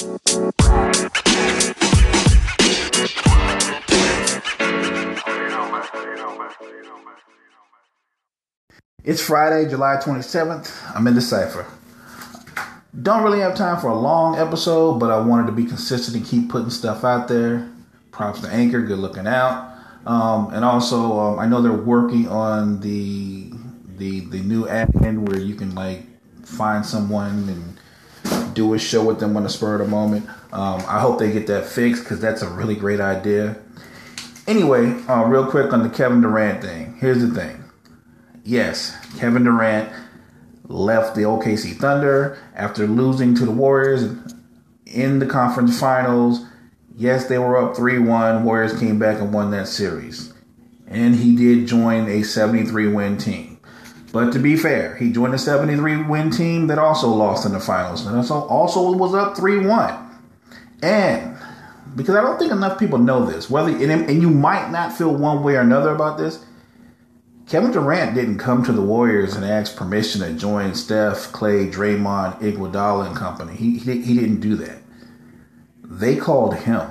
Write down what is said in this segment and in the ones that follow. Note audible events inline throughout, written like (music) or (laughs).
It's Friday, July 27th. I'm in the cipher. Don't really have time for a long episode, but I wanted to be consistent and keep putting stuff out there. Props to Anchor, good looking out. Um, and also, um, I know they're working on the the the new admin where you can like find someone and do a show with them on the spur of the moment. Um, I hope they get that fixed because that's a really great idea. Anyway, uh, real quick on the Kevin Durant thing. Here's the thing. Yes, Kevin Durant left the OKC Thunder after losing to the Warriors in the conference finals. Yes, they were up 3 1. Warriors came back and won that series. And he did join a 73 win team. But to be fair, he joined a 73 win team that also lost in the finals. And also was up 3 1. And because I don't think enough people know this, whether and you might not feel one way or another about this, Kevin Durant didn't come to the Warriors and ask permission to join Steph, Clay, Draymond, Iguodala, and company. He, he, he didn't do that. They called him.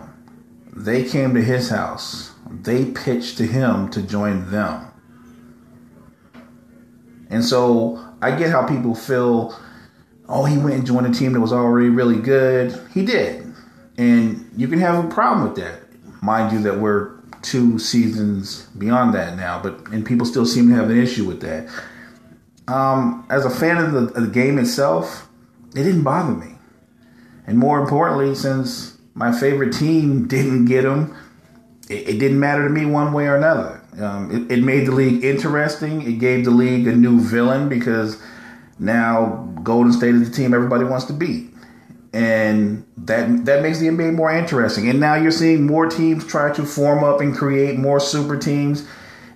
They came to his house. They pitched to him to join them. And so I get how people feel, oh, he went and joined a team that was already really good. He did. And you can have a problem with that. Mind you, that we're two seasons beyond that now, but and people still seem to have an issue with that. Um, as a fan of the, of the game itself, it didn't bother me. And more importantly, since my favorite team (laughs) didn't get him, it, it didn't matter to me one way or another. Um, it, it made the league interesting. It gave the league a new villain because now Golden State is the team everybody wants to beat and that that makes the NBA more interesting. And now you're seeing more teams try to form up and create more super teams,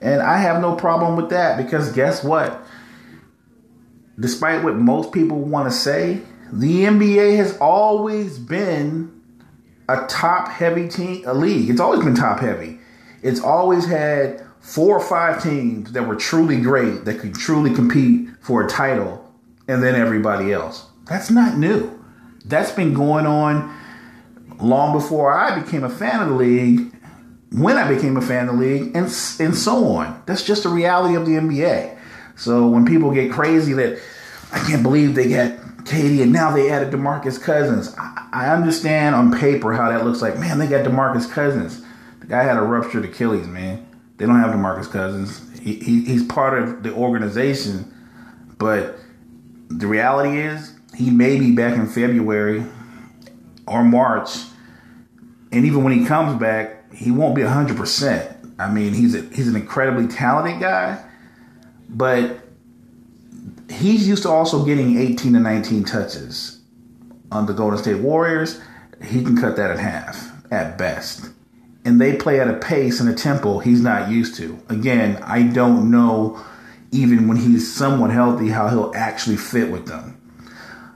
and I have no problem with that because guess what? Despite what most people want to say, the NBA has always been a top heavy team, a league. It's always been top heavy. It's always had four or five teams that were truly great that could truly compete for a title, and then everybody else. That's not new. That's been going on long before I became a fan of the league, when I became a fan of the league, and, and so on. That's just the reality of the NBA. So when people get crazy that I can't believe they got KD and now they added DeMarcus Cousins, I, I understand on paper how that looks like. Man, they got DeMarcus Cousins. The guy had a ruptured Achilles, man. They don't have DeMarcus Cousins. He, he, he's part of the organization, but the reality is he may be back in February or March, and even when he comes back, he won't be hundred percent. I mean, he's a, he's an incredibly talented guy, but he's used to also getting 18 to 19 touches on the Golden State Warriors. He can cut that in half at best. And they play at a pace and a tempo he's not used to. Again, I don't know, even when he's somewhat healthy, how he'll actually fit with them.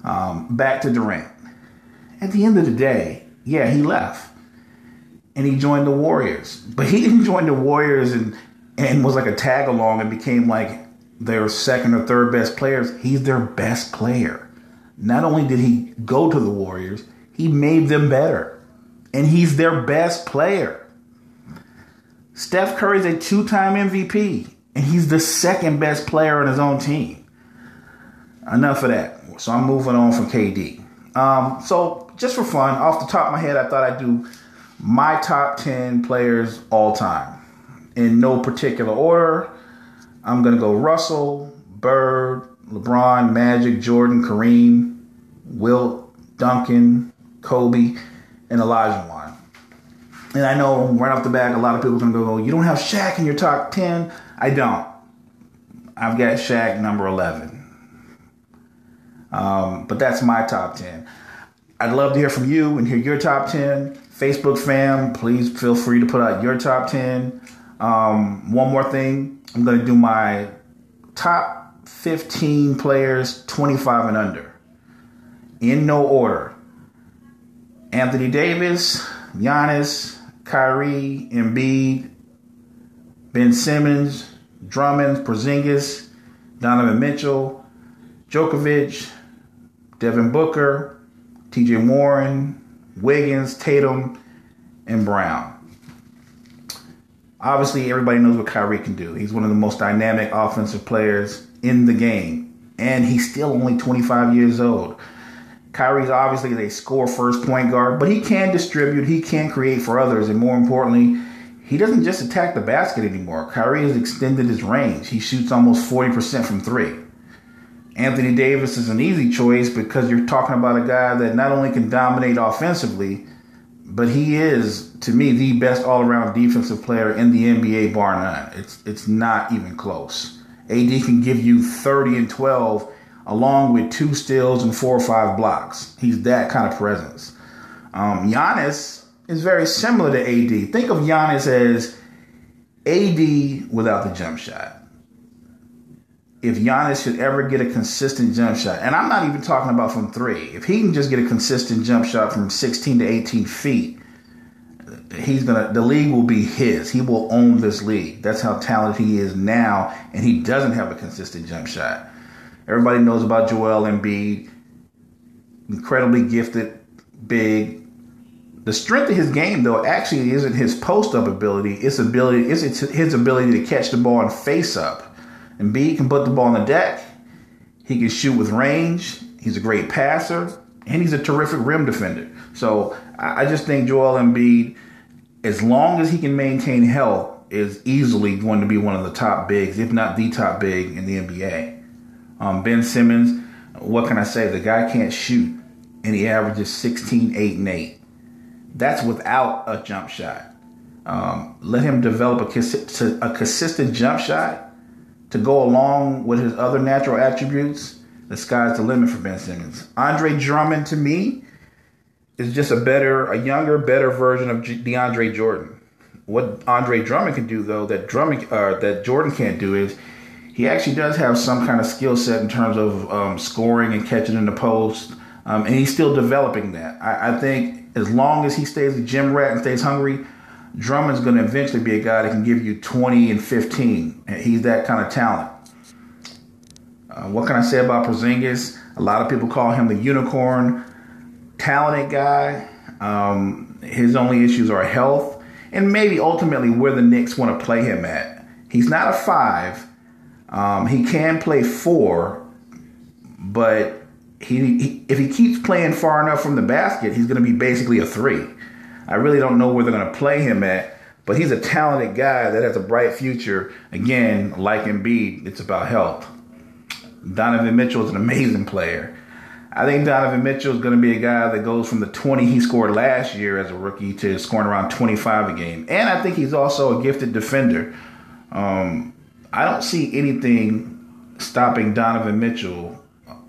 Um, back to Durant. At the end of the day, yeah, he left and he joined the Warriors, but he (laughs) didn't join the Warriors and and was like a tag along and became like their second or third best players. He's their best player. Not only did he go to the Warriors, he made them better, and he's their best player. Steph Curry's a two-time MVP, and he's the second best player on his own team. Enough of that. So I'm moving on from KD. Um, so just for fun, off the top of my head, I thought I'd do my top 10 players all time in no particular order. I'm going to go Russell, Bird, LeBron, Magic, Jordan, Kareem, Wilt, Duncan, Kobe, and Olajuwon. And I know right off the bat, a lot of people are going to go, you don't have Shaq in your top 10. I don't. I've got Shaq number 11. Um, but that's my top 10. I'd love to hear from you and hear your top 10. Facebook fam, please feel free to put out your top 10. Um, one more thing, I'm going to do my top 15 players 25 and under in no order Anthony Davis, Giannis, Kyrie, Embiid, Ben Simmons, Drummond, Porzingis, Donovan Mitchell, Jokic, Devin Booker, TJ Warren, Wiggins, Tatum, and Brown. Obviously, everybody knows what Kyrie can do. He's one of the most dynamic offensive players in the game, and he's still only 25 years old. Kyrie's obviously a score first point guard, but he can distribute, he can create for others, and more importantly, he doesn't just attack the basket anymore. Kyrie has extended his range. He shoots almost 40% from three. Anthony Davis is an easy choice because you're talking about a guy that not only can dominate offensively, but he is, to me, the best all-around defensive player in the NBA, bar none. It's it's not even close. AD can give you 30 and 12, along with two steals and four or five blocks. He's that kind of presence. Um, Giannis is very similar to AD. Think of Giannis as AD without the jump shot if Giannis should ever get a consistent jump shot, and I'm not even talking about from three, if he can just get a consistent jump shot from 16 to 18 feet, he's gonna the league will be his. He will own this league. That's how talented he is now, and he doesn't have a consistent jump shot. Everybody knows about Joel Embiid, incredibly gifted, big. The strength of his game, though, actually isn't his post up ability. It's ability. It's his ability to catch the ball and face up Embiid can put the ball on the deck. He can shoot with range. He's a great passer, and he's a terrific rim defender. So I just think Joel Embiid, as long as he can maintain health, is easily going to be one of the top bigs, if not the top big in the NBA. Um, ben Simmons, what can I say? The guy can't shoot, and he averages 16, 8, and 8. That's without a jump shot. Um, let him develop a, a consistent jump shot to go along with his other natural attributes, the sky's the limit for Ben Simmons. Andre Drummond, to me, is just a better, a younger, better version of DeAndre Jordan. What Andre Drummond can do, though, that Drummond, uh, that Jordan can't do, is he actually does have some kind of skill set in terms of um, scoring and catching in the post, um, and he's still developing that. I, I think as long as he stays a gym rat and stays hungry, Drummond's going to eventually be a guy that can give you 20 and 15. He's that kind of talent. Uh, what can I say about Porzingis? A lot of people call him the unicorn, talented guy. Um, his only issues are health and maybe ultimately where the Knicks want to play him at. He's not a five. Um, he can play four, but he, he, if he keeps playing far enough from the basket, he's going to be basically a three. I really don't know where they're going to play him at, but he's a talented guy that has a bright future. Again, like Embiid, it's about health. Donovan Mitchell is an amazing player. I think Donovan Mitchell is going to be a guy that goes from the 20 he scored last year as a rookie to scoring around 25 a game. And I think he's also a gifted defender. Um, I don't see anything stopping Donovan Mitchell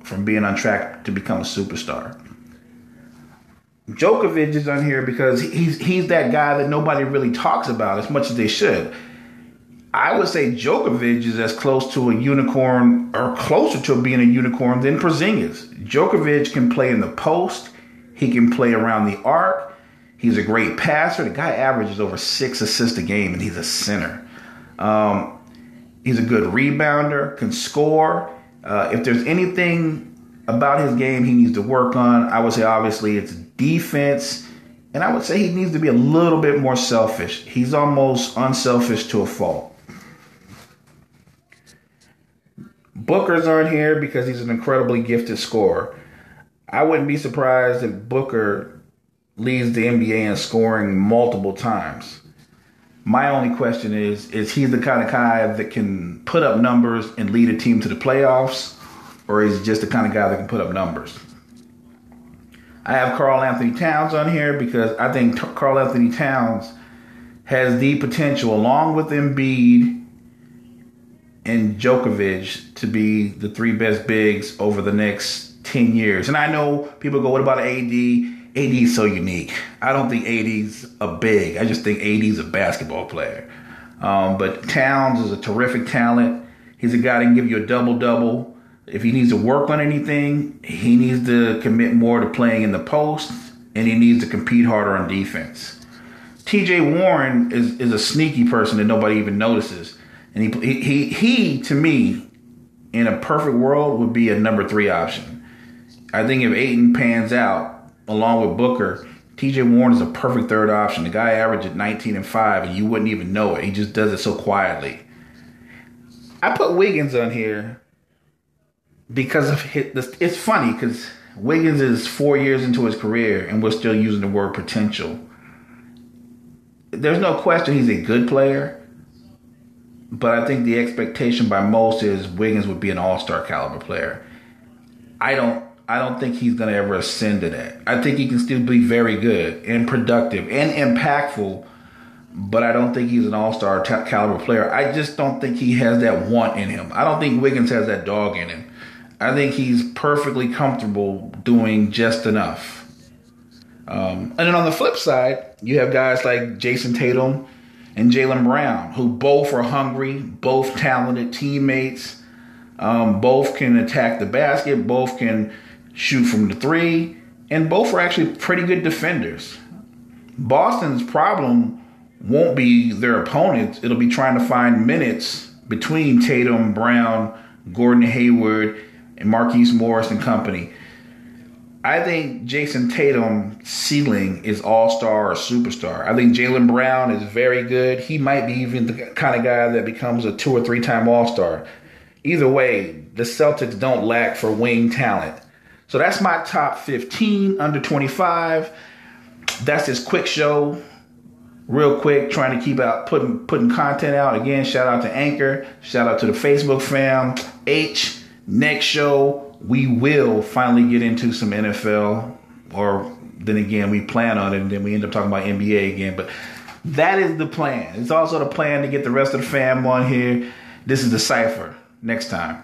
from being on track to become a superstar. Jokic is on here because he's he's that guy that nobody really talks about as much as they should. I would say Jokic is as close to a unicorn or closer to being a unicorn than Porzingis. Jokic can play in the post. He can play around the arc. He's a great passer. The guy averages over six assists a game, and he's a center. Um, he's a good rebounder, can score. Uh, if there's anything about his game he needs to work on, I would say obviously it's defense. And I would say he needs to be a little bit more selfish. He's almost unselfish to a fault. Booker's on here because he's an incredibly gifted scorer. I wouldn't be surprised if Booker leads the NBA in scoring multiple times. My only question is is he the kind of guy that can put up numbers and lead a team to the playoffs? Or is he just the kind of guy that can put up numbers? I have Karl-Anthony Towns on here because I think Karl-Anthony Towns has the potential, along with Embiid and Jokic, to be the three best bigs over the next 10 years. And I know people go, what about AD? AD is so unique. I don't think AD's a big. I just think AD's a basketball player. Um, but Towns is a terrific talent. He's a guy that can give you a double double. If he needs to work on anything, he needs to commit more to playing in the post, and he needs to compete harder on defense. TJ Warren is, is a sneaky person that nobody even notices. And he, he, he, to me, in a perfect world, would be a number three option. I think if Ayton pans out along with Booker, TJ Warren is a perfect third option. The guy averaged 19 and 5, and you wouldn't even know it. He just does it so quietly. I put Wiggins on here because of his, it's funny because Wiggins is four years into his career, and we're still using the word potential. There's no question he's a good player, but I think the expectation by most is Wiggins would be an all star caliber player. I don't I don't think he's going to ever ascend to that. I think he can still be very good and productive and impactful, but I don't think he's an all star t- caliber player. I just don't think he has that want in him. I don't think Wiggins has that dog in him. I think he's perfectly comfortable doing just enough. Um, and then on the flip side, you have guys like Jayson Tatum and Jaylen Brown, who both are hungry, both talented teammates, um, both can attack the basket, both can shoot from the three, and both are actually pretty good defenders. Boston's problem won't be their opponents, it'll be trying to find minutes between Tatum, Brown, Gordon Hayward, and Marquise Morris and company. I think Jayson Tatum ceiling is all star or superstar. I think Jaylen Brown is very good. He might be even the kind of guy that becomes a two or three time all star. Either way, the Celtics don't lack for wing talent. So that's my top 15 under 25. That's this quick show. Real quick, trying to keep out putting putting content out. Again, shout out to Anchor, shout out to the Facebook fam. H, next show, we will finally get into some NFL. Or then again, we plan on it and then we end up talking about NBA again. But that is the plan. It's also the plan to get the rest of the fam on here. This is the cipher. Next time.